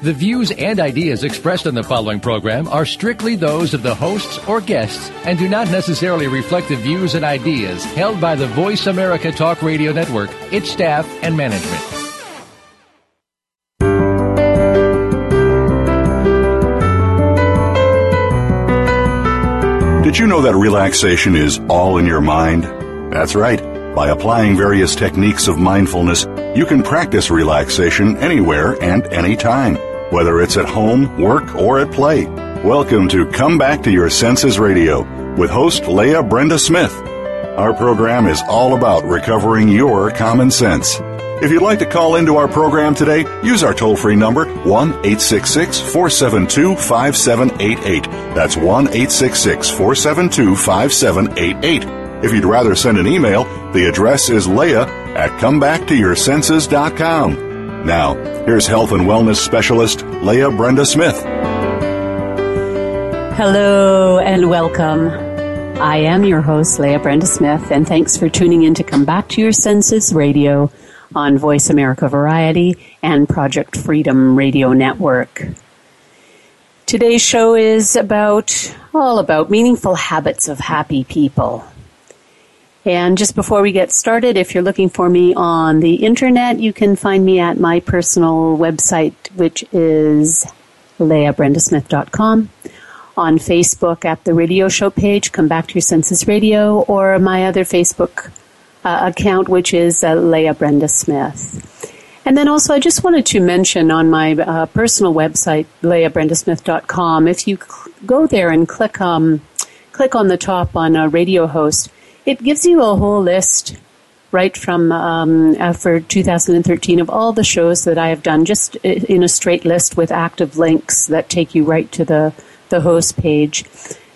The views and ideas expressed on the following program are strictly those of the hosts or guests and do not necessarily reflect the views and ideas held by the Voice America Talk Radio Network, its staff, and management. Did you know that relaxation is all in your mind? That's right. By applying various techniques of mindfulness, you can practice relaxation anywhere and anytime, whether it's at home, work, or at play. Welcome to Come Back to Your Senses Radio with host Leah Brenda Smith. Our program is all about recovering your common sense. If you'd like to call into our program today, use our toll free number 1 866 472 5788. That's 1 866 472 5788. If you'd rather send an email, the address is leah at comebacktoyoursenses.com. Now, here's health and wellness specialist Leah Brenda Smith. Hello and welcome. I am your host, Leah Brenda Smith, and thanks for tuning in to Come Back to Your Senses Radio on Voice America Variety and Project Freedom Radio Network. Today's show is about all about meaningful habits of happy people. And just before we get started, if you're looking for me on the internet, you can find me at my personal website, which is leahbrendasmith.com. On Facebook at the radio show page, Come Back to Your Senses Radio, or my other Facebook uh, account, which is uh, Leah Brenda Smith. And then also, I just wanted to mention on my uh, personal website, leahbrendasmith.com, if you cl- go there and click um, click on the top on a radio host, it gives you a whole list right from um, uh, for 2013 of all the shows that I have done, just in a straight list with active links that take you right to the the host page.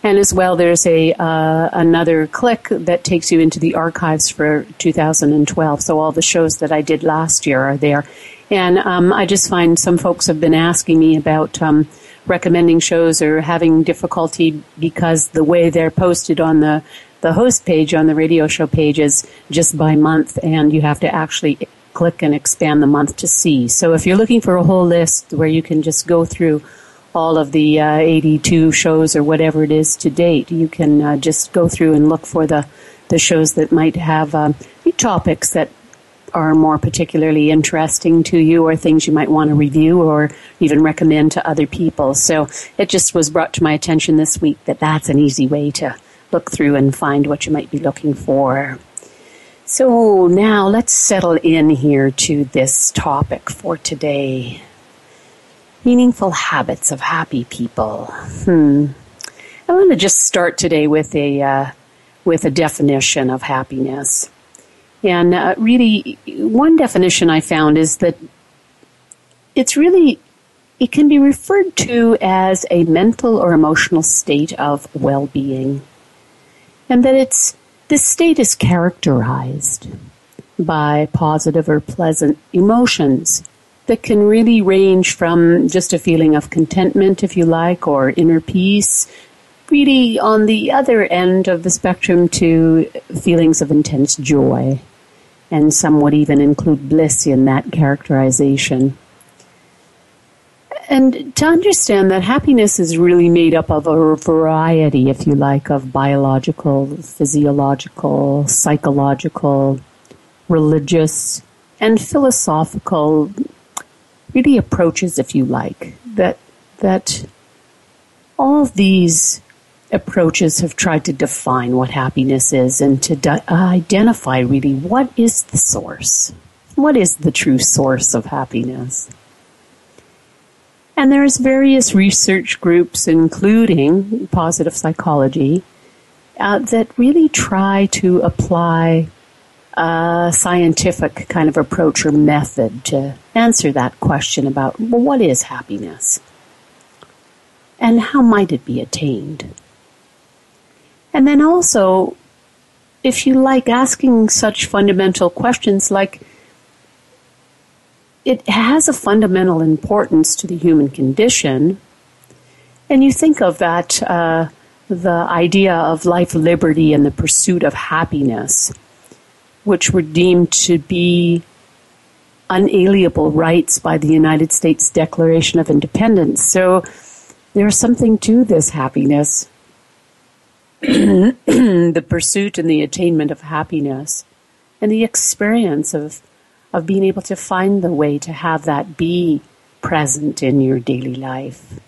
And as well, there's a uh, another click that takes you into the archives for 2012. So all the shows that I did last year are there. And um, I just find some folks have been asking me about um, recommending shows or having difficulty because the way they're posted on the the host page on the radio show page is just by month, and you have to actually click and expand the month to see. So if you're looking for a whole list where you can just go through all of the uh, 82 shows or whatever it is to date. You can uh, just go through and look for the, the shows that might have um, topics that are more particularly interesting to you or things you might want to review or even recommend to other people. So it just was brought to my attention this week that that's an easy way to look through and find what you might be looking for. So now let's settle in here to this topic for today. Meaningful habits of happy people. Hmm. I want to just start today with a uh, with a definition of happiness, and uh, really, one definition I found is that it's really it can be referred to as a mental or emotional state of well-being, and that it's this state is characterized by positive or pleasant emotions that can really range from just a feeling of contentment, if you like, or inner peace, really on the other end of the spectrum to feelings of intense joy. And some would even include bliss in that characterization. And to understand that happiness is really made up of a variety, if you like, of biological, physiological, psychological, religious, and philosophical really approaches, if you like, that that all these approaches have tried to define what happiness is and to di- identify really what is the source, what is the true source of happiness. And there's various research groups, including positive psychology, uh, that really try to apply a scientific kind of approach or method to answer that question about, well, what is happiness? And how might it be attained? And then also, if you like asking such fundamental questions like, it has a fundamental importance to the human condition. And you think of that, uh, the idea of life, liberty, and the pursuit of happiness, which were deemed to be unalienable rights by the United States Declaration of Independence. So there's something to this happiness, the pursuit and the attainment of happiness, and the experience of of being able to find the way to have that be present in your daily life.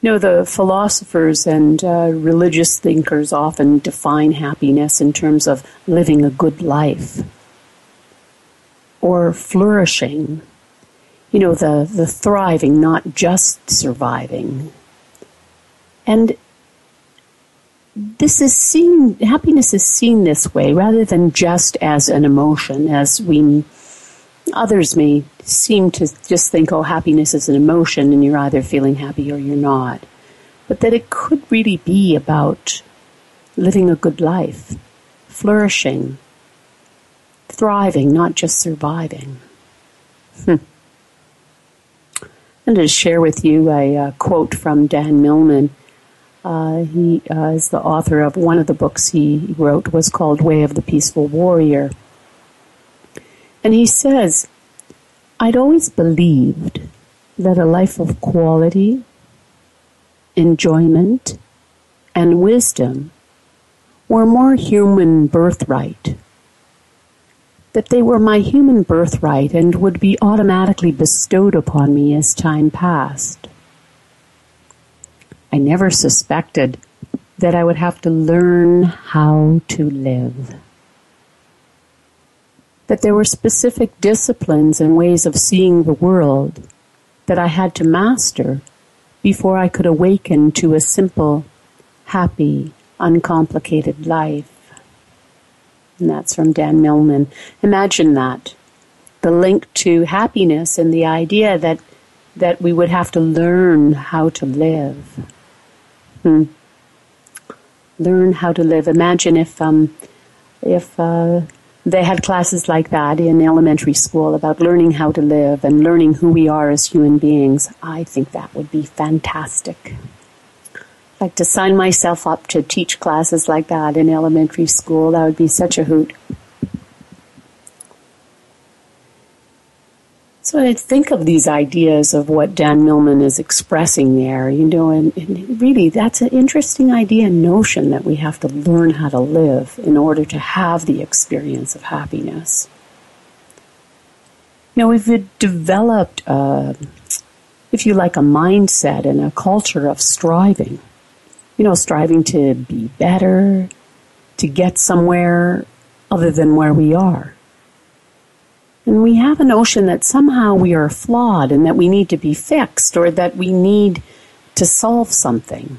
You know, the philosophers and uh, religious thinkers often define happiness in terms of living a good life or flourishing. You know, the, the thriving, not just surviving. And this is seen, happiness is seen this way rather than just as an emotion, as we, others may seem to just think, oh, happiness is an emotion and you're either feeling happy or you're not. But that it could really be about living a good life, flourishing, thriving, not just surviving. Hmm. I'm to share with you a, a quote from Dan Millman uh, he uh, is the author of one of the books he wrote was called Way of the Peaceful Warrior. And he says, I'd always believed that a life of quality, enjoyment, and wisdom were more human birthright. That they were my human birthright and would be automatically bestowed upon me as time passed. I never suspected that I would have to learn how to live. That there were specific disciplines and ways of seeing the world that I had to master before I could awaken to a simple, happy, uncomplicated life. And that's from Dan Millman. Imagine that. The link to happiness and the idea that, that we would have to learn how to live. Hmm. Learn how to live. Imagine if um, if uh, they had classes like that in elementary school about learning how to live and learning who we are as human beings. I think that would be fantastic. I'd like to sign myself up to teach classes like that in elementary school. That would be such a hoot. So I think of these ideas of what Dan Millman is expressing there, you know, and, and, really that's an interesting idea and notion that we have to learn how to live in order to have the experience of happiness. You know, we've developed, uh, if you like, a mindset and a culture of striving. You know, striving to be better, to get somewhere other than where we are. And we have a notion that somehow we are flawed and that we need to be fixed or that we need to solve something.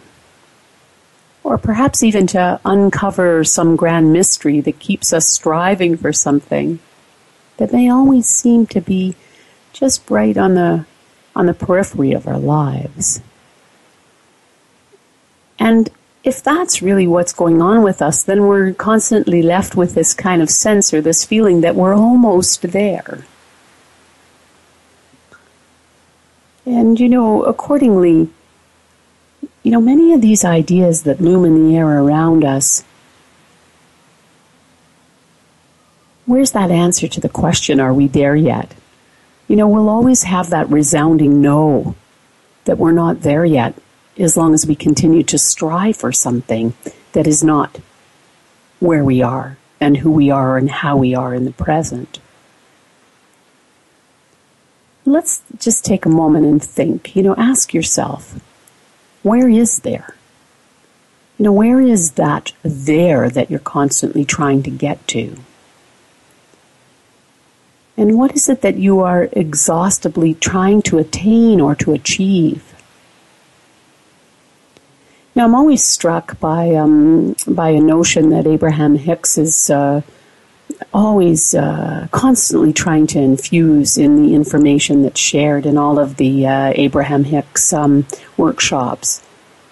Or perhaps even to uncover some grand mystery that keeps us striving for something that may always seem to be just right on the, on the periphery of our lives. And if that's really what's going on with us, then we're constantly left with this kind of sense or this feeling that we're almost there. And, you know, accordingly, you know, many of these ideas that loom in the air around us, where's that answer to the question, are we there yet? You know, we'll always have that resounding no, that we're not there yet as long as we continue to strive for something that is not where we are and who we are and how we are in the present. Let's just take a moment and think. You know, ask yourself, where is there? You know, where is that there that you're constantly trying to get to? And what is it that you are exhaustively trying to attain or to achieve? Now, I'm always struck by um, by a notion that Abraham Hicks is uh, always uh, constantly trying to infuse in the information that's shared in all of the uh, Abraham Hicks um, workshops.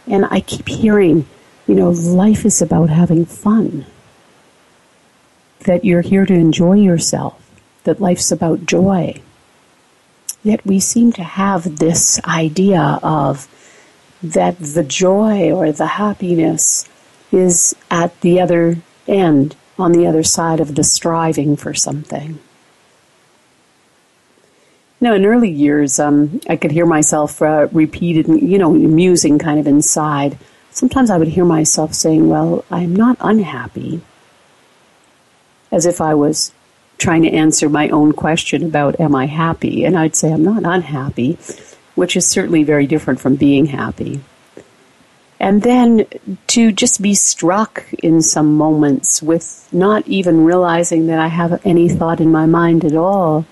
And I keep hearing, you know, life is about having fun. That you're here to enjoy yourself. that life's about joy. Yet we seem to have this idea of that the joy or the happiness is at the other end, on the other side of the striving for something. Know, in early years, um, I could hear myself uh, repeated, you know, musing kind of inside. Sometimes I would hear myself saying, Well, I'm not unhappy, as if I was trying to answer my own question about, Am I happy? And I'd say, I'm not unhappy, which is certainly very different from being happy. And then to just be struck in some moments with not even realizing that I have any thought in my mind at all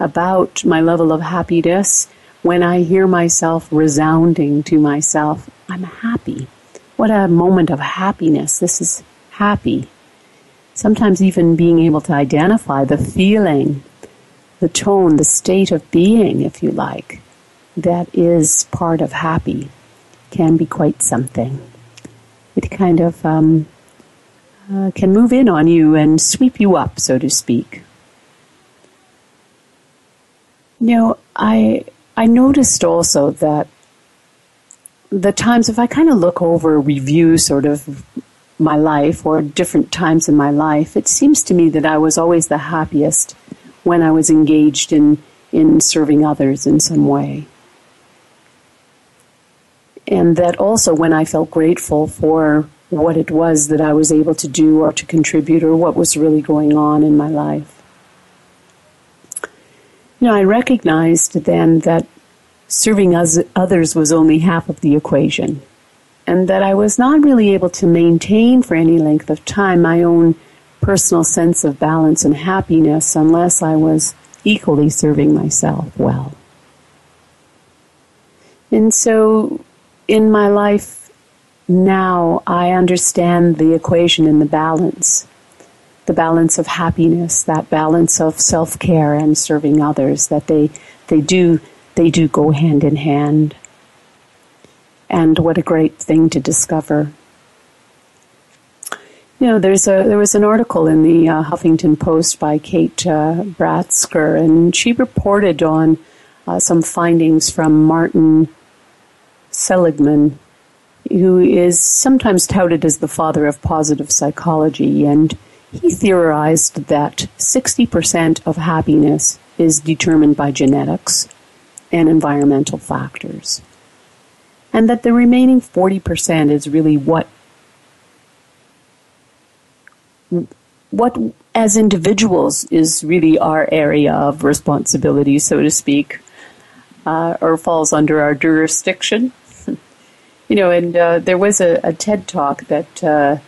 about my level of happiness when I hear myself resounding to myself, I'm happy. What a moment of happiness. This is happy. Sometimes even being able to identify the feeling, the tone, the state of being, if you like, that is part of happy can be quite something. It kind of um, uh, can move in on you and sweep you up, so to speak. You know, I I noticed also that the times if I kind of look over review sort of my life or different times in my life, it seems to me that I was always the happiest when I was engaged in in serving others in some way and that also when I felt grateful for what it was that I was able to do or to contribute or what was really going on in my life. You know, I recognized then that serving others was only half of the equation, and that I was not really able to maintain for any length of time my own personal sense of balance and happiness unless I was equally serving myself well. And so in my life now, I understand the equation and the balance. The balance of happiness, that balance of self care and serving others, that they, they do they do go hand in hand. And what a great thing to discover. You know, there's a there was an article in the uh, Huffington Post by Kate uh, and she reported on uh, some findings from Martin Seligman, who is sometimes touted as the father of positive psychology, and he theorized that 60% of happiness is determined by genetics and environmental factors. And that the remaining 40% is really what what as individuals is really our area of responsibility, so to speak, uh, or falls under our jurisdiction. You know, and uh, there was a, a, TED talk that uh,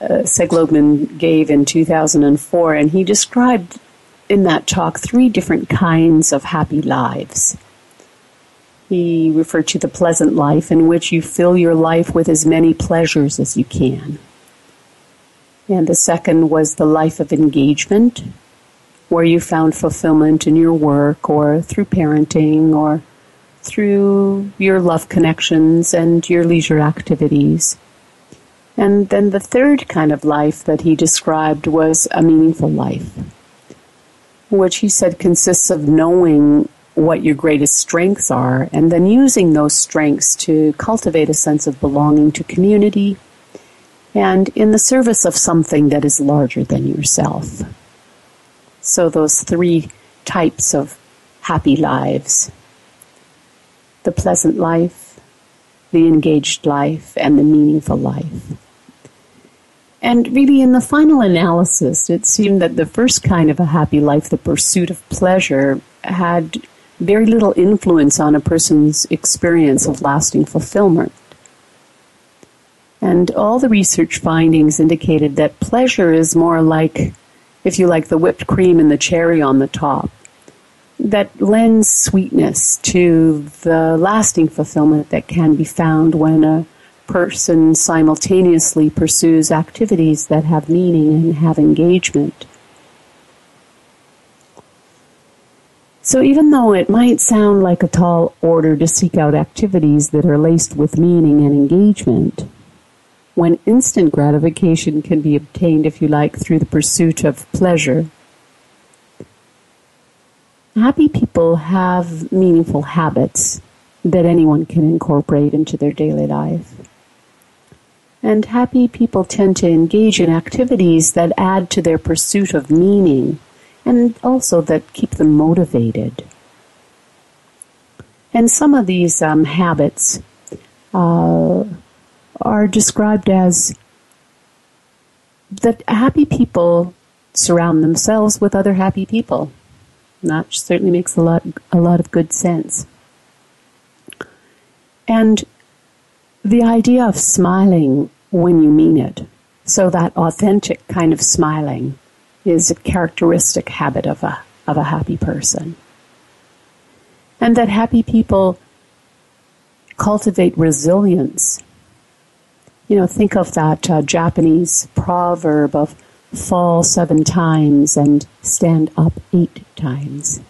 uh, gave in 2004, and he described in that talk three different kinds of happy lives. He referred to the pleasant life, in which you fill your life with as many pleasures as you can. And the second was the life of engagement, where you found fulfillment in your work or through parenting or through your love connections and your leisure activities. And then the third kind of life that he described was a meaningful life, which he said consists of knowing what your greatest strengths are and then using those strengths to cultivate a sense of belonging to community and in the service of something that is larger than yourself. So, those three types of happy lives the pleasant life, the engaged life, and the meaningful life. And really, in the final analysis, it seemed that the first kind of a happy life, the pursuit of pleasure, had very little influence on a person's experience of lasting fulfillment. And all the research findings indicated that pleasure is more like, if you like, the whipped cream and the cherry on the top that lends sweetness to the lasting fulfillment that can be found when a person simultaneously pursues activities that have meaning and have engagement. So even though it might sound like a tall order to seek out activities that are laced with meaning and engagement, when instant gratification can be obtained, if you like, through the pursuit of pleasure, happy people have meaningful habits that anyone can incorporate into their daily life. And happy people tend to engage in activities that add to their pursuit of meaning and also that keep them motivated. And some of these um, habits uh, are described as that happy people surround themselves with other happy people. That certainly makes a lot a lot of good sense. And the idea of smiling when you mean it, so that authentic kind of smiling is a characteristic habit of a of a happy person. And that happy people cultivate resilience. You know, think of that uh, Japanese proverb of fall seven times and stand up eight times.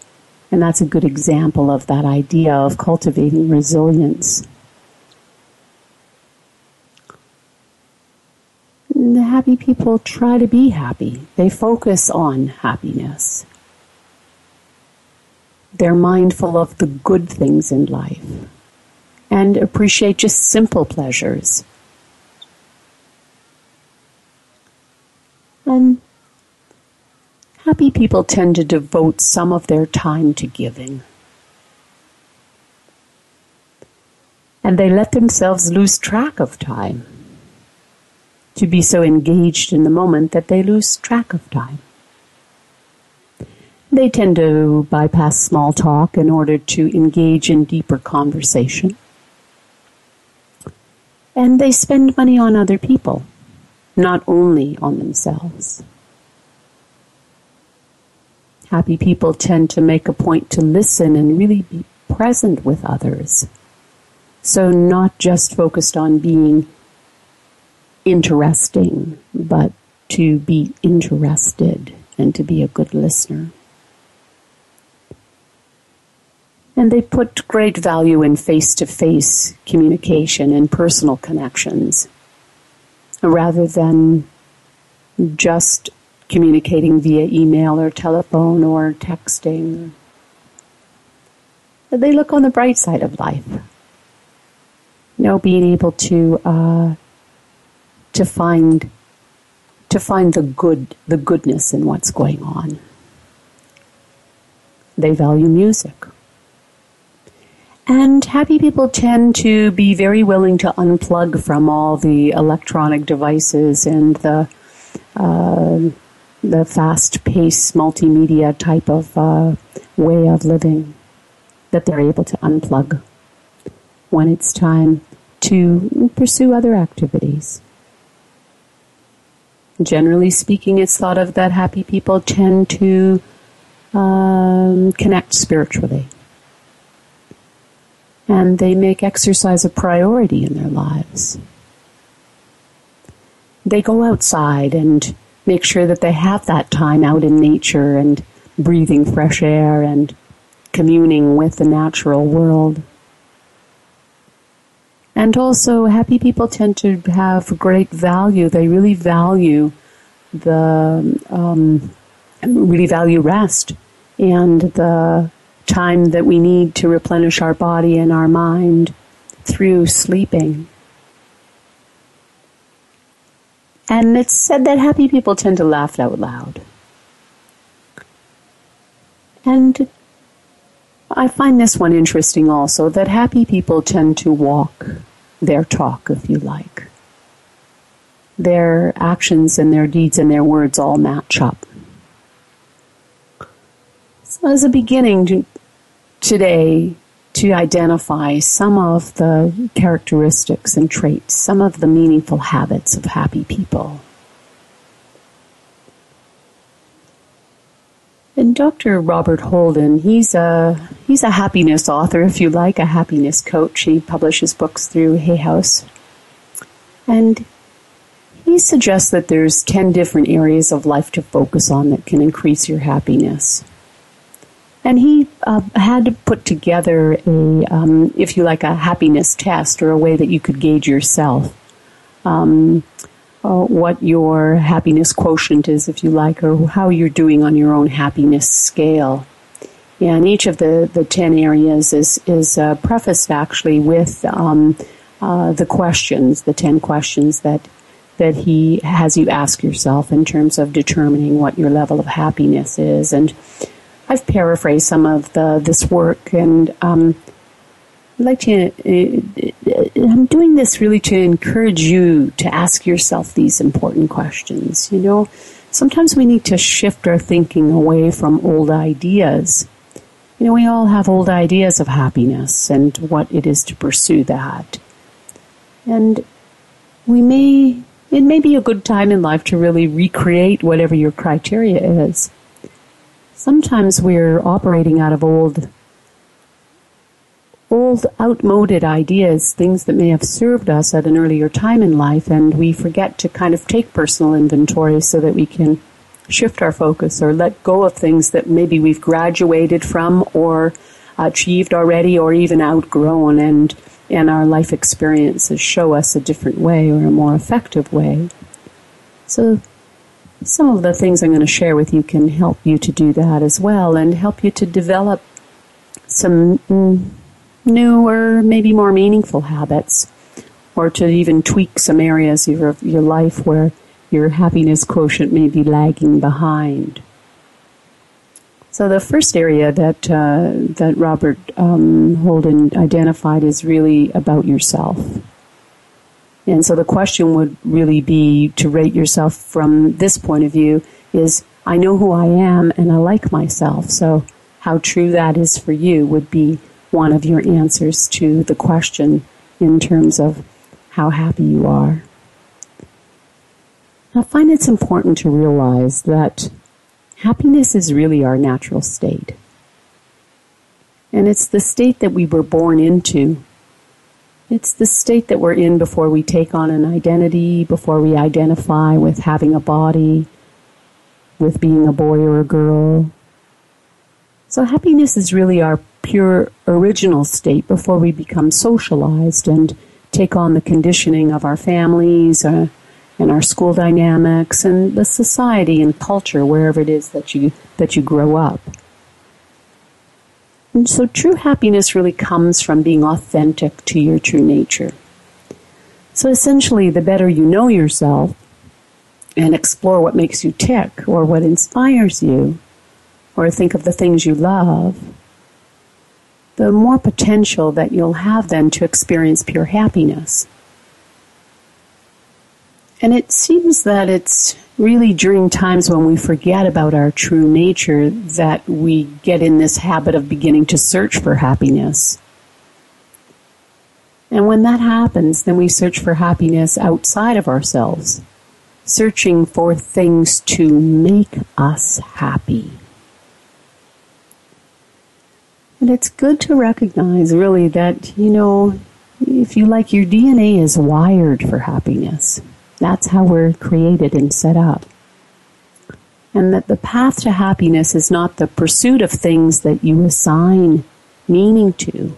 And that's a good example of that idea of cultivating resilience. And the happy people try to be happy. They focus on happiness. They're mindful of the good things in life and appreciate just simple pleasures. And happy people tend to devote some of their time to giving. And they let themselves lose track of time. To be so engaged in the moment that they lose track of time. They tend to bypass small talk in order to engage in deeper conversation. And they spend money on other people not only on themselves. Happy people tend to make a point to listen and really be present with others. So, not just focused on being interesting, but to be interested and to be a good listener. And they put great value in face to face communication and personal connections rather than just communicating via email or telephone or texting. They look on the bright side of life. You know, being able to uh, to find to find the good the goodness in what's going on. They value music. And happy people tend to be very willing to unplug from all the electronic devices and the uh, the fast-paced multimedia type of uh, way of living. That they're able to unplug when it's time to pursue other activities. Generally speaking, it's thought of that happy people tend to um, connect spiritually and they make exercise a priority in their lives. They go outside and make sure that they have that time out in nature and breathing fresh air and communing with the natural world. And also, happy people tend to have great value. They really value the, um, really value rest and the time that we need to replenish our body and our mind through sleeping. And it's said that happy people tend to laugh out loud. And I find this one interesting also that happy people tend to walk their talk, if you like. Their actions and their deeds and their words all match up. So, as a beginning today to identify some of the characteristics and traits, some of the meaningful habits of happy people. And Dr. Robert Holden, he's a he's a happiness author, if you like, a happiness coach. He publishes books through Hay House. And he suggests that there's 10 different areas of life to focus on that can increase your happiness. And he uh, had put together a, um, if you like, a happiness test or a way that you could gauge yourself. Um, uh, what your happiness quotient is, if you like, or how you're doing on your own happiness scale. And each of the, the 10 areas is, is uh, prefaced actually with um, uh, the questions, the 10 questions that, that he has you ask yourself in terms of determining what your level of happiness is. And I've paraphrased some of the, this work and um, I'd like to, uh, I'm doing this really to encourage you to ask yourself these important questions. You know, sometimes we need to shift our thinking away from old ideas you know, we all have old ideas of happiness and what it is to pursue that. And we may, it may be a good time in life to really recreate whatever your criteria is. Sometimes we're operating out of old, old, outmoded ideas, things that may have served us at an earlier time in life, and we forget to kind of take personal inventory so that we can shift our focus or let go of things that maybe we've graduated from or achieved already or even outgrown and and our life experiences show us a different way or a more effective way. So some of the things I'm going to share with you can help you to do that as well and help you to develop some newer, maybe more meaningful habits or to even tweak some areas of your, your life where your happiness quotient may be lagging behind. So the first area that uh, that Robert um, Holden identified is really about yourself. And so the question would really be to rate yourself from this point of view is I know who I am and I like myself. So how true that is for you would be one of your answers to the question in terms of how happy you are. I find it's important to realize that happiness is really our natural state. And it's the state that we were born into. It's the state that we're in before we take on an identity, before we identify with having a body, with being a boy or a girl. So happiness is really our pure original state before we become socialized and take on the conditioning of our families, uh, and our school dynamics and the society and culture wherever it is that you that you grow up. And so true happiness really comes from being authentic to your true nature. So essentially the better you know yourself and explore what makes you tick or what inspires you or think of the things you love, the more potential that you'll have then to experience pure happiness. And it seems that it's really during times when we forget about our true nature that we get in this habit of beginning to search for happiness. And when that happens, then we search for happiness outside of ourselves, searching for things to make us happy. And it's good to recognize really that, you know, if you like, your DNA is wired for happiness. That's how we're created and set up. And that the path to happiness is not the pursuit of things that you assign meaning to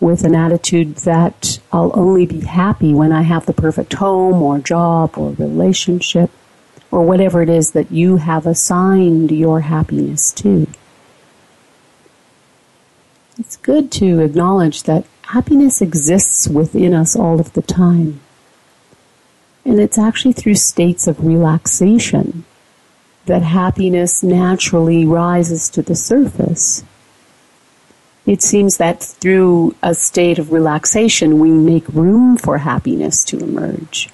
with an attitude that I'll only be happy when I have the perfect home or job or relationship or whatever it is that you have assigned your happiness to. It's good to acknowledge that happiness exists within us all of the time. And it's actually through states of relaxation that happiness naturally rises to the surface. It seems that through a state of relaxation, we make room for happiness to emerge.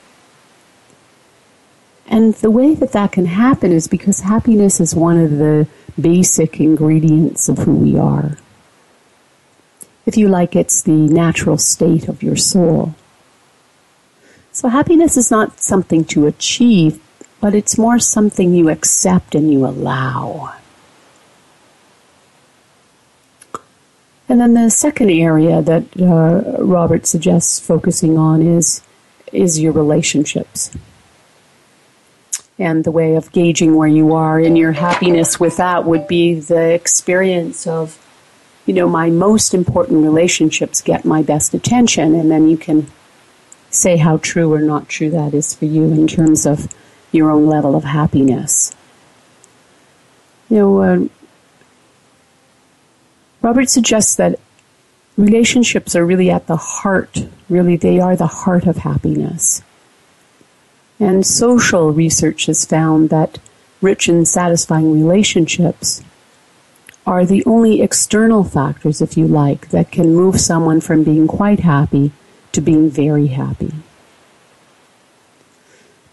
And the way that that can happen is because happiness is one of the basic ingredients of who we are. If you like, it's the natural state of your soul. So happiness is not something to achieve, but it's more something you accept and you allow. And then the second area that uh, Robert suggests focusing on is is your relationships. And the way of gauging where you are in your happiness with that would be the experience of, you know, my most important relationships get my best attention, and then you can say how true or not true that is for you in terms of your own level of happiness. You know, uh, Robert suggests that relationships are really at the heart, really, they are the heart of happiness. And social research has found that rich and satisfying relationships are the only external factors, if you like, that can move someone from being quite happy to being very happy.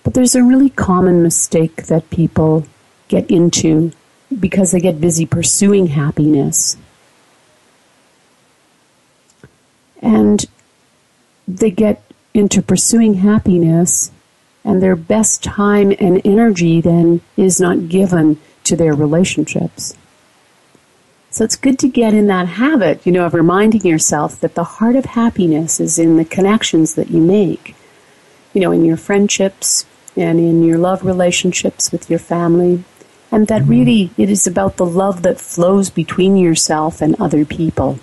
But there's a really common mistake that people get into because they get busy pursuing happiness. And they get into pursuing happiness, and their best time and energy then is not given to their relationships. So it's good to get in that habit, you know, of reminding yourself that the heart of happiness is in the connections that you make, you know, in your friendships and in your love relationships with your family. And that mm-hmm. really it is about the love that flows between yourself and other people.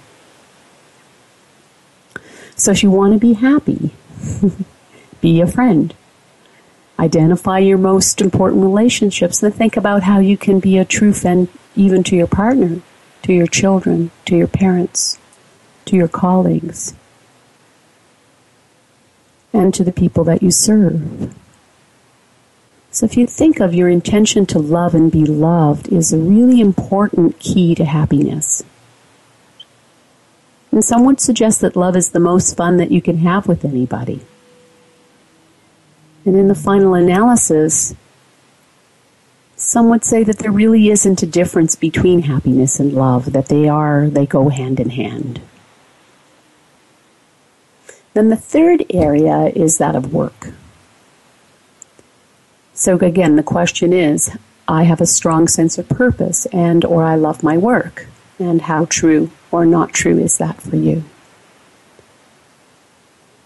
So if you want to be happy, be a friend. Identify your most important relationships and think about how you can be a true friend even to your partner to your children, to your parents, to your colleagues, and to the people that you serve. So if you think of your intention to love and be loved is a really important key to happiness. And some would suggest that love is the most fun that you can have with anybody. And in the final analysis, some would say that there really isn't a difference between happiness and love, that they are, they go hand in hand. Then the third area is that of work. So again, the question is, I have a strong sense of purpose and or I love my work. And how true or not true is that for you?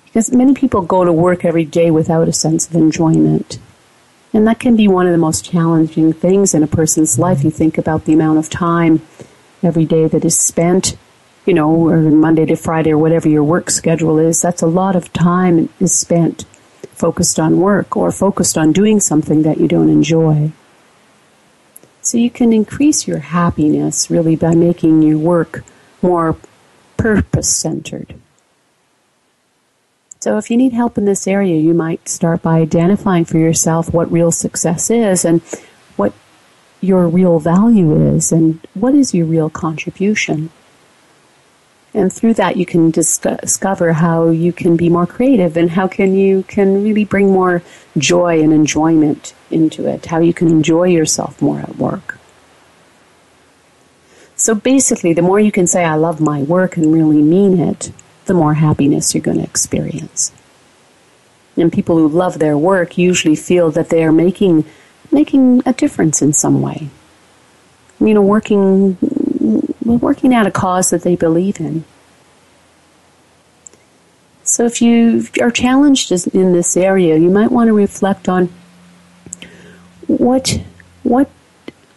Because many people go to work every day without a sense of enjoyment. And that can be one of the most challenging things in a person's life. You think about the amount of time every day that is spent, you know, or Monday to Friday or whatever your work schedule is. That's a lot of time is spent focused on work or focused on doing something that you don't enjoy. So you can increase your happiness really by making your work more purpose centered. So if you need help in this area, you might start by identifying for yourself what real success is and what your real value is and what is your real contribution. And through that you can discover how you can be more creative and how can you can really bring more joy and enjoyment into it, how you can enjoy yourself more at work. So basically, the more you can say, I love my work and really mean it, the more happiness you're going to experience. And people who love their work usually feel that they are making making a difference in some way. You know, working working at a cause that they believe in. So if you are challenged in this area, you might want to reflect on what what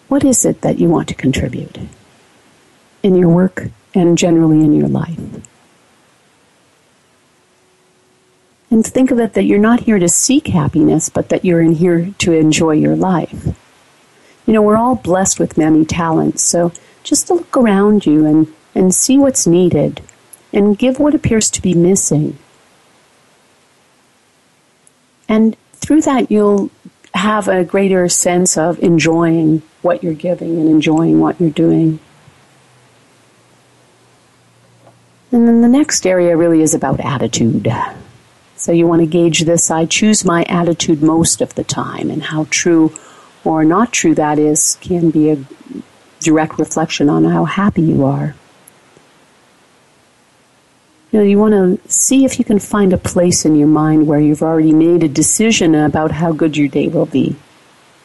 what is it that you want to contribute in your work and generally in your life. And think of it that you're not here to seek happiness, but that you're in here to enjoy your life. You know, we're all blessed with many talents, so just to look around you and, and see what's needed and give what appears to be missing. And through that, you'll have a greater sense of enjoying what you're giving and enjoying what you're doing. And then the next area really is about attitude. So you want to gauge this. I choose my attitude most of the time, and how true or not true that is can be a direct reflection on how happy you are. You know, you want to see if you can find a place in your mind where you've already made a decision about how good your day will be,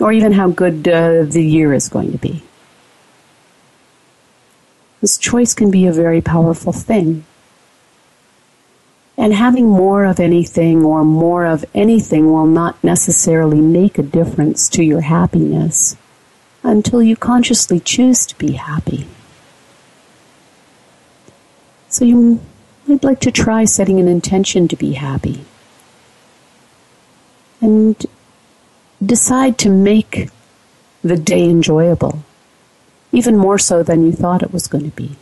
or even how good uh, the year is going to be. This choice can be a very powerful thing. And having more of anything or more of anything will not necessarily make a difference to your happiness until you consciously choose to be happy. So you might like to try setting an intention to be happy. And decide to make the day enjoyable, even more so than you thought it was going to be.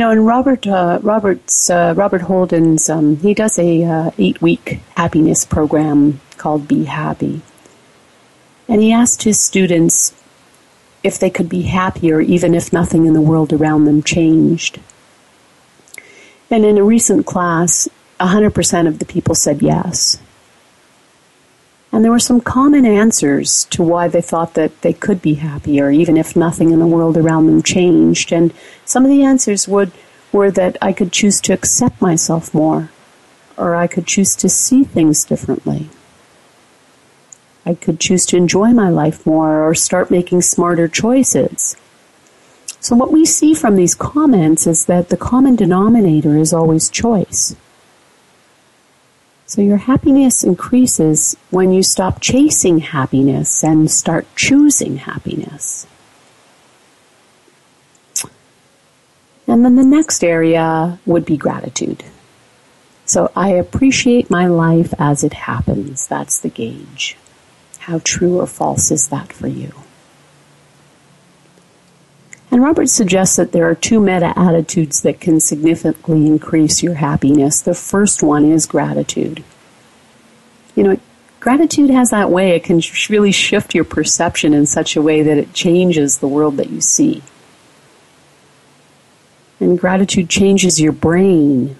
You know, and Robert uh, Robert's uh, Robert Holden's um, he does a uh, eight week happiness program called Be Happy, and he asked his students if they could be happier even if nothing in the world around them changed. And in a recent class, 100% of the people said yes. And there were some common answers to why they thought that they could be happier, even if nothing in the world around them changed. And some of the answers would, were that I could choose to accept myself more, or I could choose to see things differently. I could choose to enjoy my life more or start making smarter choices. So, what we see from these comments is that the common denominator is always choice. So your happiness increases when you stop chasing happiness and start choosing happiness. And then the next area would be gratitude. So I appreciate my life as it happens. That's the gauge. How true or false is that for you? And Robert suggests that there are two meta attitudes that can significantly increase your happiness. The first one is gratitude. You know, gratitude has that way, it can really shift your perception in such a way that it changes the world that you see. And gratitude changes your brain.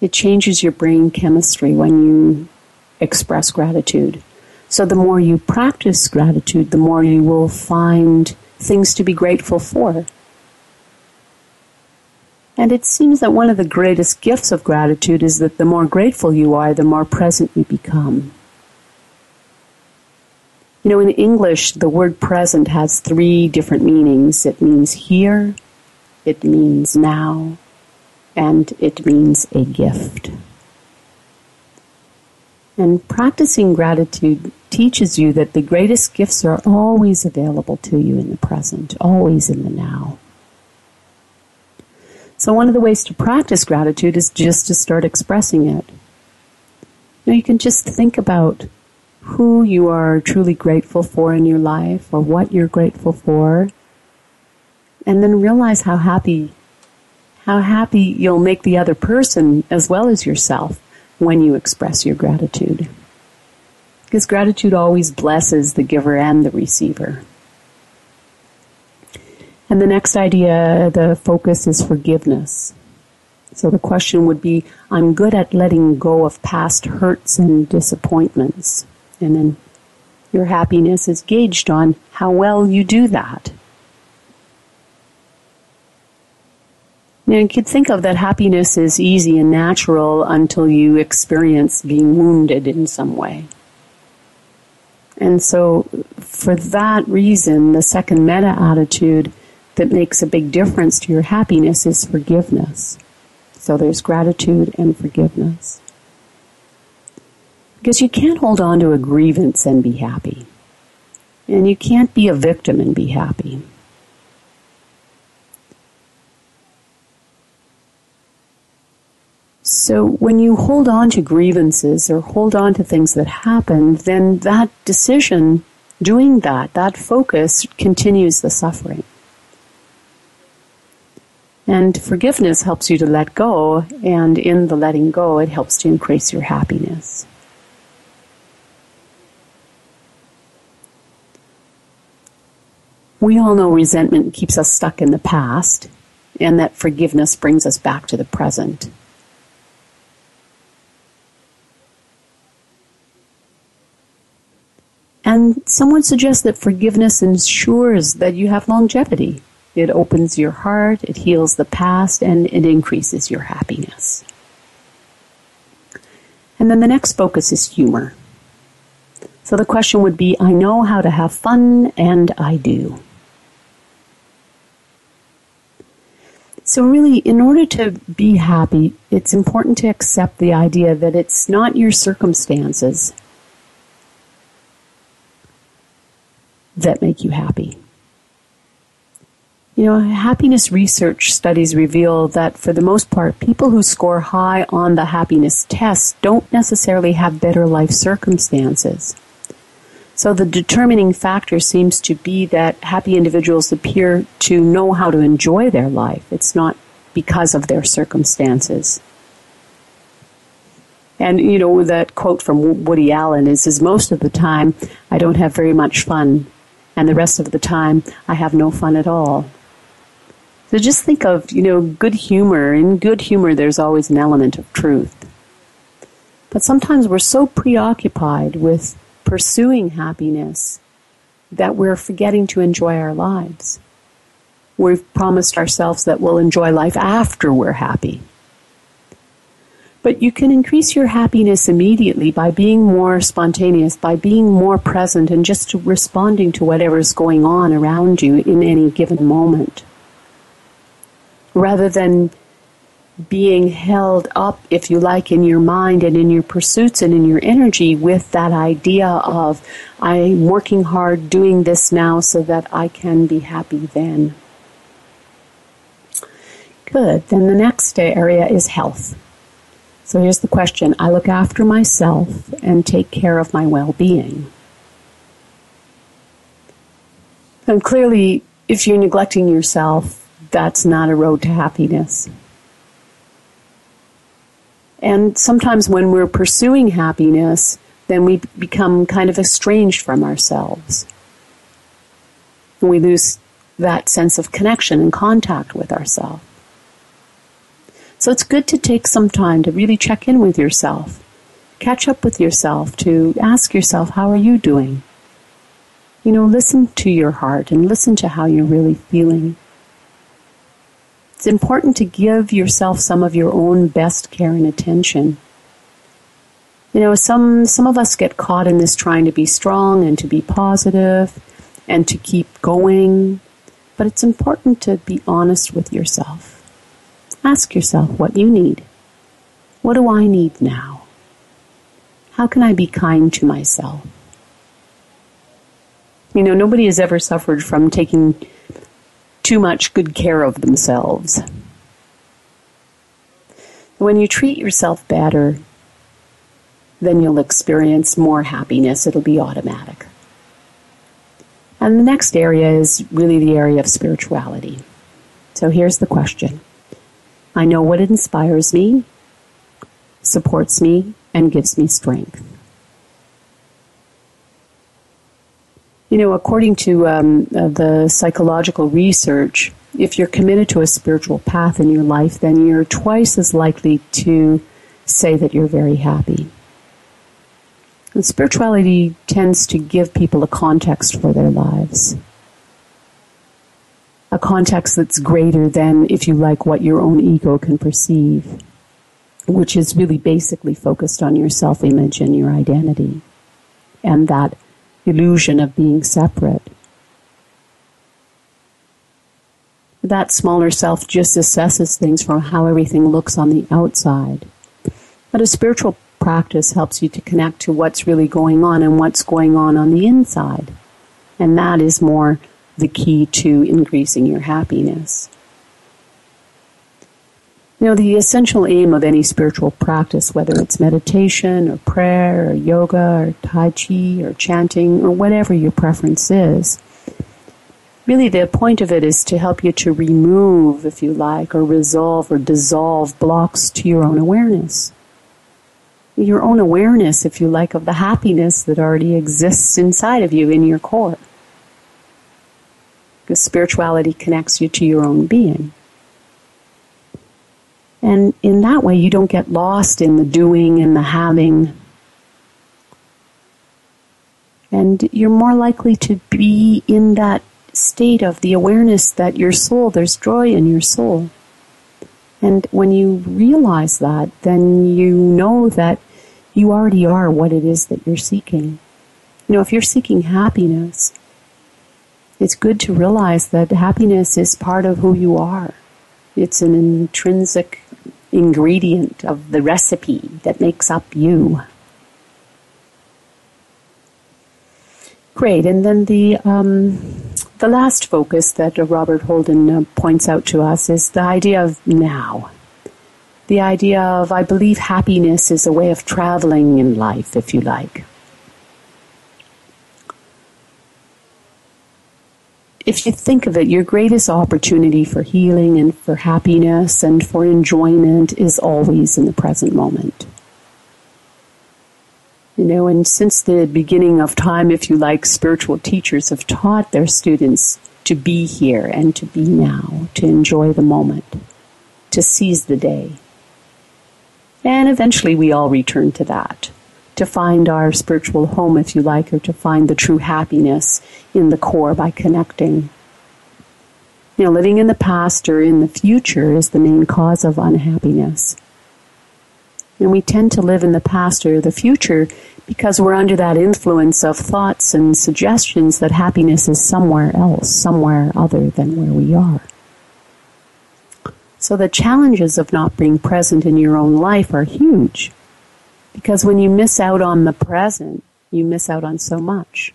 It changes your brain chemistry when you express gratitude. So the more you practice gratitude, the more you will find things to be grateful for. And it seems that one of the greatest gifts of gratitude is that the more grateful you are, the more present you become. You know, in English, the word present has three different meanings. It means here, it means now, and it means a gift. And practicing gratitude teaches you that the greatest gifts are always available to you in the present, always in the now. So one of the ways to practice gratitude is just to start expressing it. Now you can just think about who you are truly grateful for in your life or what you're grateful for and then realize how happy how happy you'll make the other person as well as yourself when you express your gratitude. Because gratitude always blesses the giver and the receiver. And the next idea, the focus is forgiveness. So the question would be, I'm good at letting go of past hurts and disappointments. And then your happiness is gauged on how well you do that. Now, you could think of that happiness as easy and natural until you experience being wounded in some way. And so, for that reason, the second meta attitude that makes a big difference to your happiness is forgiveness. So there's gratitude and forgiveness. Because you can't hold on to a grievance and be happy. And you can't be a victim and be happy. So when you hold on to grievances or hold on to things that happened, then that decision, doing that, that focus continues the suffering. And forgiveness helps you to let go, and in the letting go, it helps to increase your happiness. We all know resentment keeps us stuck in the past, and that forgiveness brings us back to the present. And someone suggests that forgiveness ensures that you have longevity. It opens your heart, it heals the past, and it increases your happiness. And then the next focus is humor. So the question would be I know how to have fun, and I do. So, really, in order to be happy, it's important to accept the idea that it's not your circumstances that make you happy. You know, happiness research studies reveal that for the most part, people who score high on the happiness test don't necessarily have better life circumstances. So the determining factor seems to be that happy individuals appear to know how to enjoy their life. It's not because of their circumstances. And you know that quote from Woody Allen is is most of the time I don't have very much fun and the rest of the time I have no fun at all. So just think of, you know, good humor. In good humor there's always an element of truth. But sometimes we're so preoccupied with pursuing happiness that we're forgetting to enjoy our lives. We've promised ourselves that we'll enjoy life after we're happy. But you can increase your happiness immediately by being more spontaneous, by being more present, and just responding to whatever's going on around you in any given moment. Rather than being held up, if you like, in your mind and in your pursuits and in your energy with that idea of, I'm working hard doing this now so that I can be happy then. Good. Then the next area is health. So here's the question I look after myself and take care of my well being. And clearly, if you're neglecting yourself, that's not a road to happiness. And sometimes when we're pursuing happiness, then we become kind of estranged from ourselves. And we lose that sense of connection and contact with ourselves. So it's good to take some time to really check in with yourself, catch up with yourself, to ask yourself, how are you doing? You know, listen to your heart and listen to how you're really feeling. It's important to give yourself some of your own best care and attention. You know, some, some of us get caught in this trying to be strong and to be positive and to keep going, but it's important to be honest with yourself. Ask yourself what you need. What do I need now? How can I be kind to myself? You know, nobody has ever suffered from taking too much good care of themselves. When you treat yourself better, then you'll experience more happiness. It'll be automatic. And the next area is really the area of spirituality. So here's the question I know what inspires me, supports me, and gives me strength. You know, according to um, uh, the psychological research, if you're committed to a spiritual path in your life, then you're twice as likely to say that you're very happy. And spirituality tends to give people a context for their lives a context that's greater than, if you like, what your own ego can perceive, which is really basically focused on your self image and your identity and that illusion of being separate. That smaller self just assesses things from how everything looks on the outside. But a spiritual practice helps you to connect to what's really going on and what's going on on the inside. And that is more the key to increasing your happiness. Know, the essential aim of any spiritual practice, whether it's meditation or prayer or yoga or Tai Chi or chanting or whatever your preference is, really the point of it is to help you to remove, if you like, or resolve or dissolve blocks to your own awareness. Your own awareness, if you like, of the happiness that already exists inside of you in your core. Because spirituality connects you to your own being. And in that way, you don't get lost in the doing and the having. And you're more likely to be in that state of the awareness that your soul, there's joy in your soul. And when you realize that, then you know that you already are what it is that you're seeking. You know, if you're seeking happiness, it's good to realize that happiness is part of who you are. It's an intrinsic ingredient of the recipe that makes up you. Great, and then the um, the last focus that Robert Holden uh, points out to us is the idea of now. The idea of, I believe, happiness is a way of traveling in life, if you like. If you think of it, your greatest opportunity for healing and for happiness and for enjoyment is always in the present moment. You know, and since the beginning of time, if you like, spiritual teachers have taught their students to be here and to be now, to enjoy the moment, to seize the day. And eventually we all return to that, to find our spiritual home, if you like, or to find the true happiness in the core by connecting. You know, living in the past or in the future is the main cause of unhappiness. And we tend to live in the past or the future because we're under that influence of thoughts and suggestions that happiness is somewhere else, somewhere other than where we are. So the challenges of not being present in your own life are huge. Because when you miss out on the present, you miss out on so much.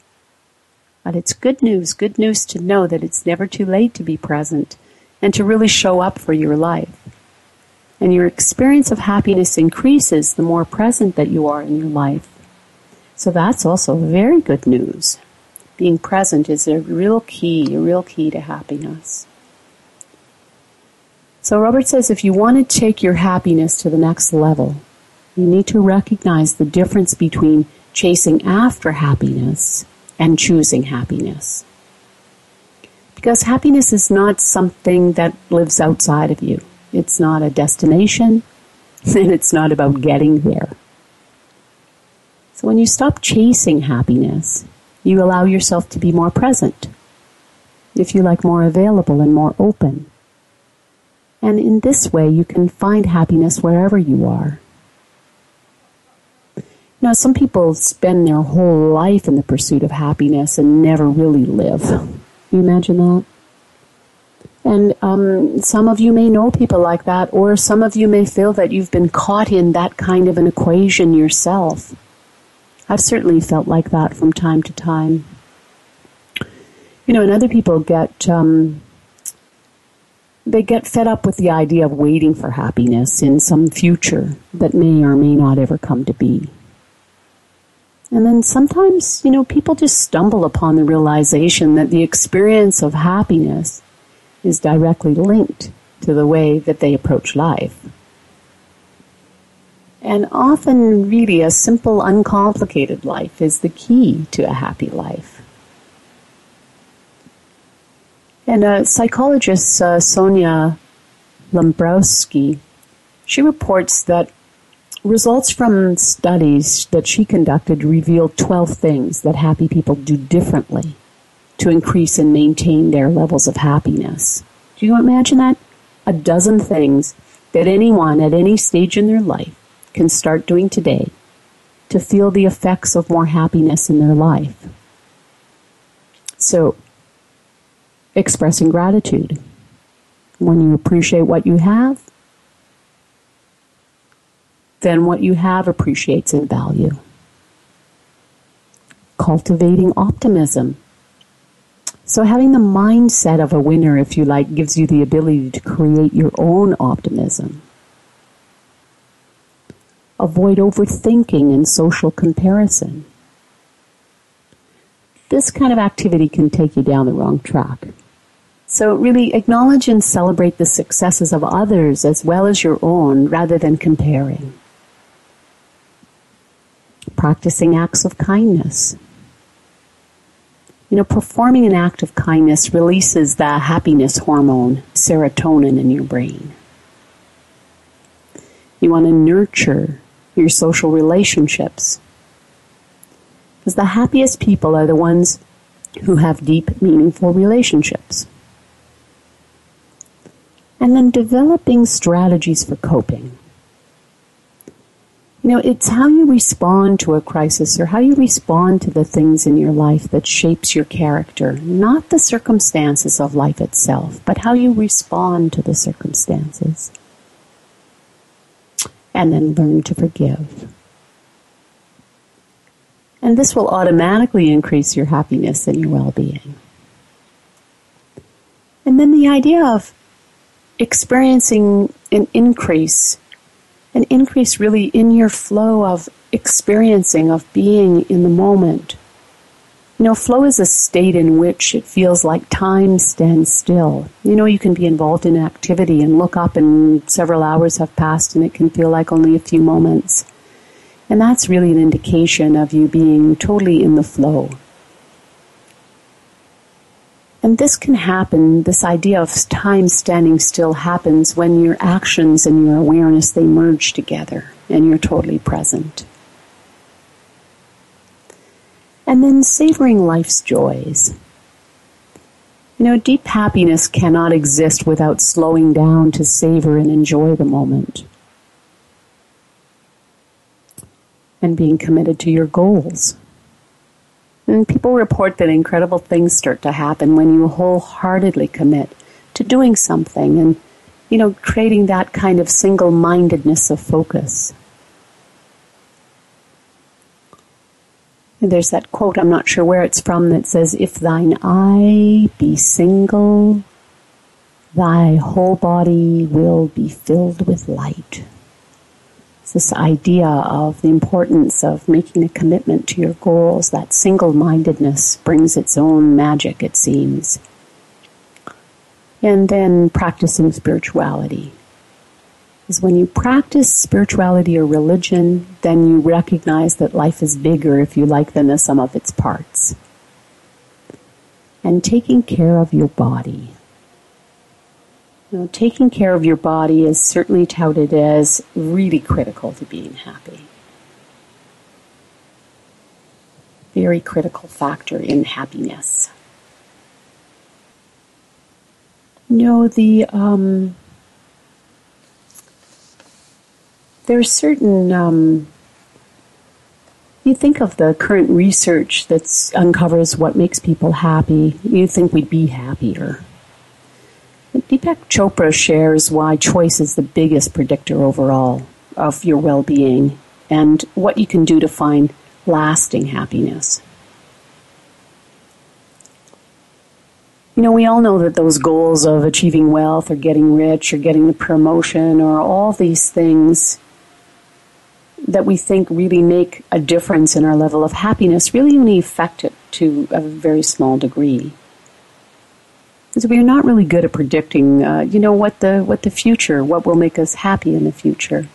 But it's good news, good news to know that it's never too late to be present and to really show up for your life. And your experience of happiness increases the more present that you are in your life. So that's also very good news. Being present is a real key, a real key to happiness. So Robert says if you want to take your happiness to the next level, you need to recognize the difference between chasing after happiness and choosing happiness. Because happiness is not something that lives outside of you. It's not a destination, and it's not about getting there. So when you stop chasing happiness, you allow yourself to be more present. If you like, more available and more open. And in this way, you can find happiness wherever you are. Now, some people spend their whole life in the pursuit of happiness and never really live. Can you imagine that? And um, some of you may know people like that, or some of you may feel that you've been caught in that kind of an equation yourself. I've certainly felt like that from time to time. You know, and other people get um, they get fed up with the idea of waiting for happiness in some future that may or may not ever come to be. And then sometimes, you know, people just stumble upon the realization that the experience of happiness is directly linked to the way that they approach life. And often, really, a simple, uncomplicated life is the key to a happy life. And a psychologist, uh, Sonia Lyubomirsky, she reports that results from studies that she conducted revealed 12 things that happy people do differently to increase and maintain their levels of happiness. Do you imagine that? A dozen things that anyone at any stage in their life can start doing today to feel the effects of more happiness in their life. So, expressing gratitude. When you appreciate what you have, then what you have appreciates in value. Cultivating optimism. So having the mindset of a winner, if you like, gives you the ability to create your own optimism. Avoid overthinking and social comparison. This kind of activity can take you down the wrong track. So really acknowledge and celebrate the successes of others as well as your own rather than comparing. Practicing acts of kindness. You know, performing an act of kindness releases the happiness hormone, serotonin, in your brain. You want to nurture your social relationships. Because the happiest people are the ones who have deep, meaningful relationships. And then developing strategies for coping. You know, it's how you respond to a crisis or how you respond to the things in your life that shapes your character, not the circumstances of life itself, but how you respond to the circumstances and then learn to forgive. And this will automatically increase your happiness and your well being. And then the idea of experiencing an increase, an increase really in your flow of experiencing, of being in the moment, You know, flow is a state in which it feels like time stands still. You know, you can be involved in activity and look up and several hours have passed and it can feel like only a few moments. And that's really an indication of you being totally in the flow. And this can happen, this idea of time standing still happens when your actions and your awareness, they merge together and you're totally present. And then savoring life's joys. You know, deep happiness cannot exist without slowing down to savor and enjoy the moment. And being committed to your goals. And people report that incredible things start to happen when you wholeheartedly commit to doing something and, you know, creating that kind of single mindedness of focus. And there's that quote, I'm not sure where it's from, that says, If thine eye be single, thy whole body will be filled with light. This idea of the importance of making a commitment to your goals. That single mindedness brings its own magic, it seems. And then practicing spirituality is when you practice spirituality or religion, then you recognize that life is bigger, if you like, than the sum of its parts. And taking care of your body. Know, taking care of your body is certainly touted as really critical to being happy. Very critical factor in happiness. You know, the um, are certain um, you think of the current research that uncovers what makes people happy you think we'd be happier deepak chopra shares why choice is the biggest predictor overall of your well-being and what you can do to find lasting happiness you know, we all know that those goals of achieving wealth or getting rich or getting the promotion or all these things that we think really make a difference in our level of happiness really only affect it to a very small degree. So we're not really good at predicting, uh, you know, what the what the future, what will make us happy in the future.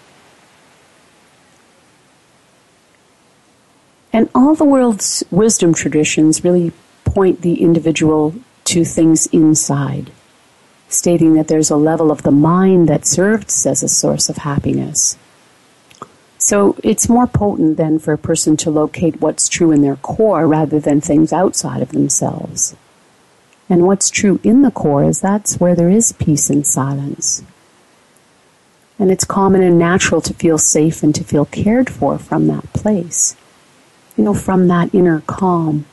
And all the world's wisdom traditions really point the individual to things inside, stating that there's a level of the mind that serves as a source of happiness so it's more potent than for a person to locate what's true in their core rather than things outside of themselves. And what's true in the core is that's where there is peace and silence. And it's common and natural to feel safe and to feel cared for from that place. You know, from that inner calm.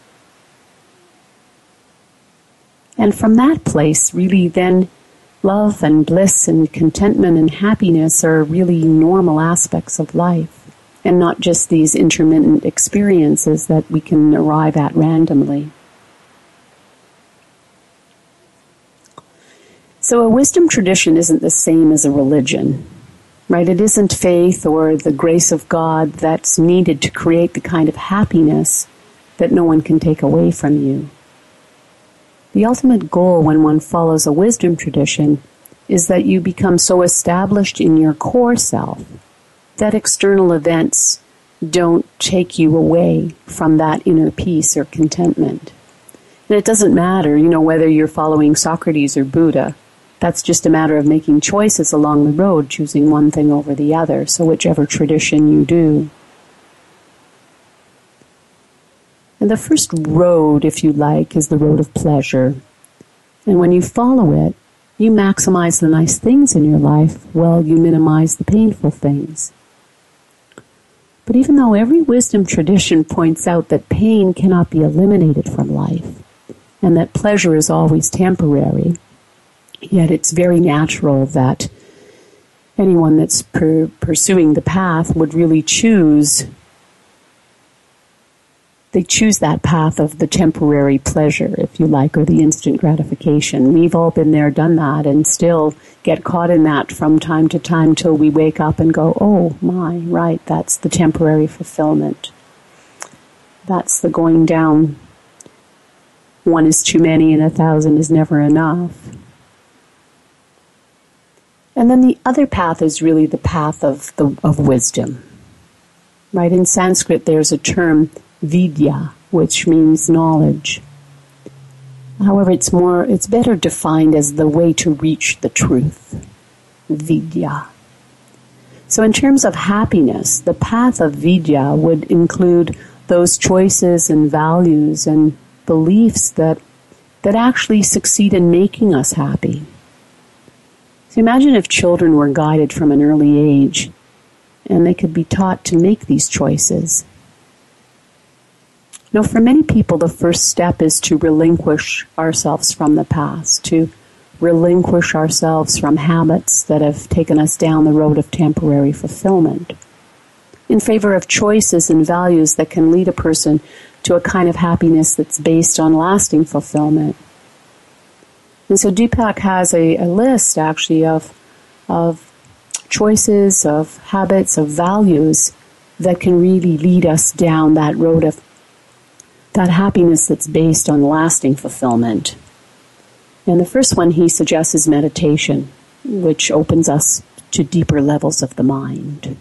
And from that place, really, then love and bliss and contentment and happiness are really normal aspects of life and not just these intermittent experiences that we can arrive at randomly. So a wisdom tradition isn't the same as a religion, right? It isn't faith or the grace of God that's needed to create the kind of happiness that no one can take away from you. The ultimate goal when one follows a wisdom tradition is that you become so established in your core self that external events don't take you away from that inner peace or contentment. And it doesn't matter, you know, whether you're following Socrates or Buddha. That's just a matter of making choices along the road, choosing one thing over the other. So whichever tradition you do. And the first road, if you like, is the road of pleasure. And when you follow it, you maximize the nice things in your life while you minimize the painful things. But even though every wisdom tradition points out that pain cannot be eliminated from life, and that pleasure is always temporary, yet it's very natural that anyone that's per- pursuing the path would really choose they choose that path of the temporary pleasure, if you like, or the instant gratification. We've all been there, done that, and still get caught in that from time to time till we wake up and go, oh my, right, that's the temporary fulfillment. That's the going down one is too many and a thousand is never enough. And then the other path is really the path of, the, of wisdom. Right? In Sanskrit, there's a term, vidya, which means knowledge. However, it's more, it's better defined as the way to reach the truth. Vidya. So in terms of happiness, the path of vidya would include those choices and values and beliefs that, that actually succeed in making us happy. So imagine if children were guided from an early age and they could be taught to make these choices. Now, for many people, the first step is to relinquish ourselves from the past, to relinquish ourselves from habits that have taken us down the road of temporary fulfillment in favor of choices and values that can lead a person to a kind of happiness that's based on lasting fulfillment. And so Deepak has a, a list actually of, of choices, of habits, of values that can really lead us down that road of that happiness that's based on lasting fulfillment. And the first one he suggests is meditation, which opens us to deeper levels of the mind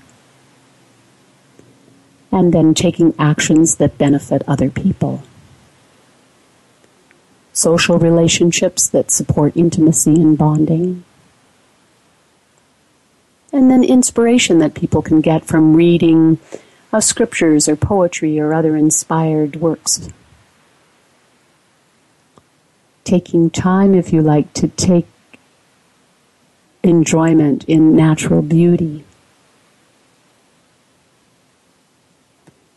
and then taking actions that benefit other people. Social relationships that support intimacy and bonding. And then inspiration that people can get from reading of scriptures or poetry or other inspired works. Taking time, if you like, to take enjoyment in natural beauty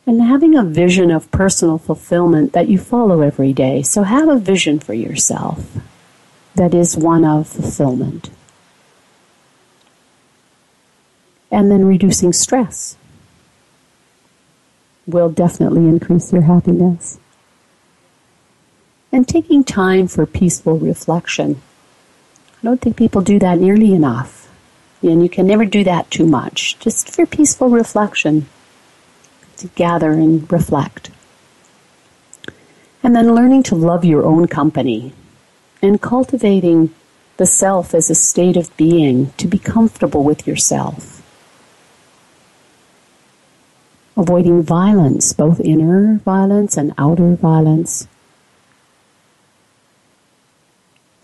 and having a vision of personal fulfillment that you follow every day. So have a vision for yourself that is one of fulfillment. And then reducing stress will definitely increase your happiness. And taking time for peaceful reflection. I don't think people do that nearly enough. And you can never do that too much. Just for peaceful reflection to gather and reflect. And then learning to love your own company and cultivating the self as a state of being to be comfortable with yourself. Avoiding violence, both inner violence and outer violence.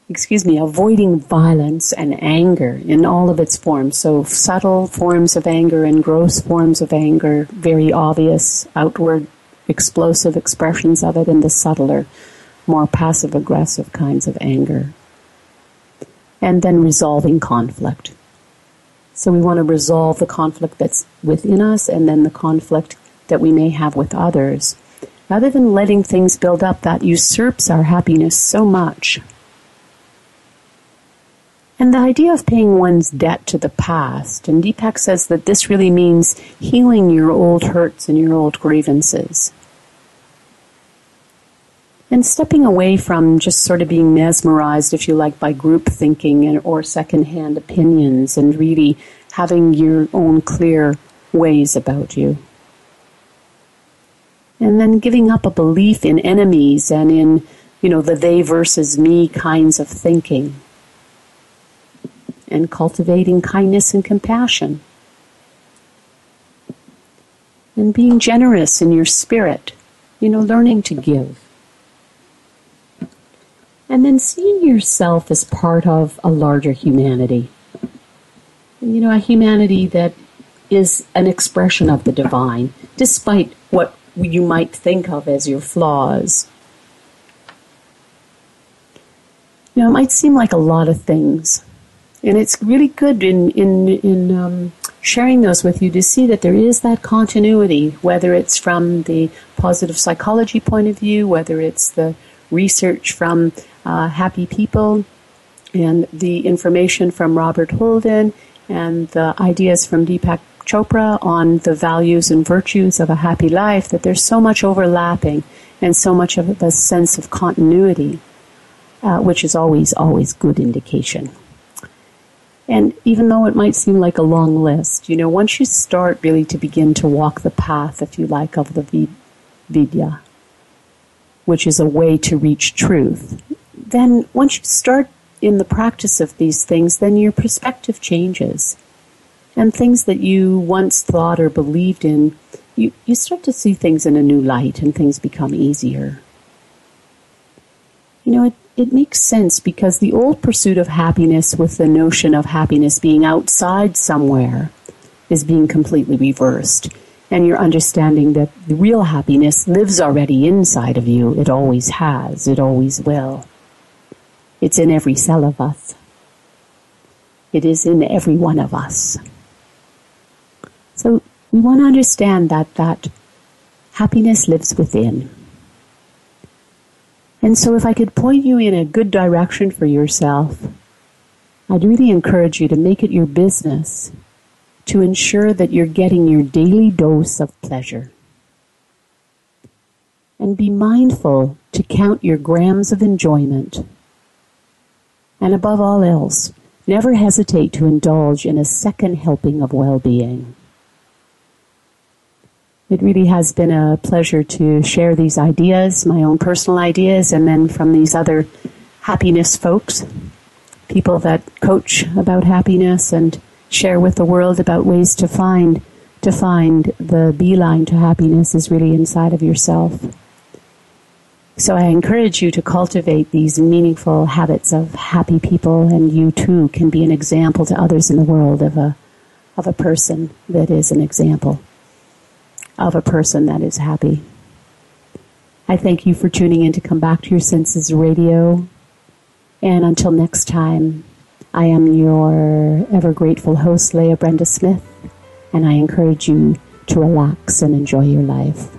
Excuse me, avoiding violence and anger in all of its forms. So subtle forms of anger and gross forms of anger, very obvious outward explosive expressions of it, and the subtler, more passive aggressive kinds of anger. And then resolving conflict. So we want to resolve the conflict that's within us and then the conflict that we may have with others. Rather than letting things build up, that usurps our happiness so much. And the idea of paying one's debt to the past, and Deepak says that this really means healing your old hurts and your old grievances. And stepping away from just sort of being mesmerized, if you like, by group thinking and, or secondhand opinions and really having your own clear ways about you. And then giving up a belief in enemies and in, you know, the they versus me kinds of thinking and cultivating kindness and compassion. And being generous in your spirit, you know, learning to give. And then seeing yourself as part of a larger humanity. You know, a humanity that is an expression of the divine, despite what you might think of as your flaws. You know, it might seem like a lot of things, and it's really good in in in um, sharing those with you to see that there is that continuity, whether it's from the positive psychology point of view, whether it's the research from uh, Happy People, and the information from Robert Holden, and the ideas from Deepak Chopra on the values and virtues of a happy life. That there's so much overlapping and so much of a sense of continuity, uh, which is always always good indication. And even though it might seem like a long list, you know, once you start really to begin to walk the path, if you like, of the vidya, which is a way to reach truth, then once you start in the practice of these things, then your perspective changes. And things that you once thought or believed in, you, you start to see things in a new light and things become easier. You know, it, it makes sense because the old pursuit of happiness with the notion of happiness being outside somewhere is being completely reversed. And you're understanding that the real happiness lives already inside of you. It always has. It always will. It's in every cell of us. It is in every one of us. So we want to understand that that happiness lives within. And so if I could point you in a good direction for yourself, I'd really encourage you to make it your business to ensure that you're getting your daily dose of pleasure. And be mindful to count your grams of enjoyment and above all else, never hesitate to indulge in a second helping of well-being. It really has been a pleasure to share these ideas, my own personal ideas, and then from these other happiness folks, people that coach about happiness and share with the world about ways to find to find the beeline to happiness is really inside of yourself. So I encourage you to cultivate these meaningful habits of happy people and you too can be an example to others in the world of a, of a person that is an example of a person that is happy. I thank you for tuning in to Come Back to Your Senses Radio. And until next time, I am your ever grateful host, Leah Brenda Smith, and I encourage you to relax and enjoy your life.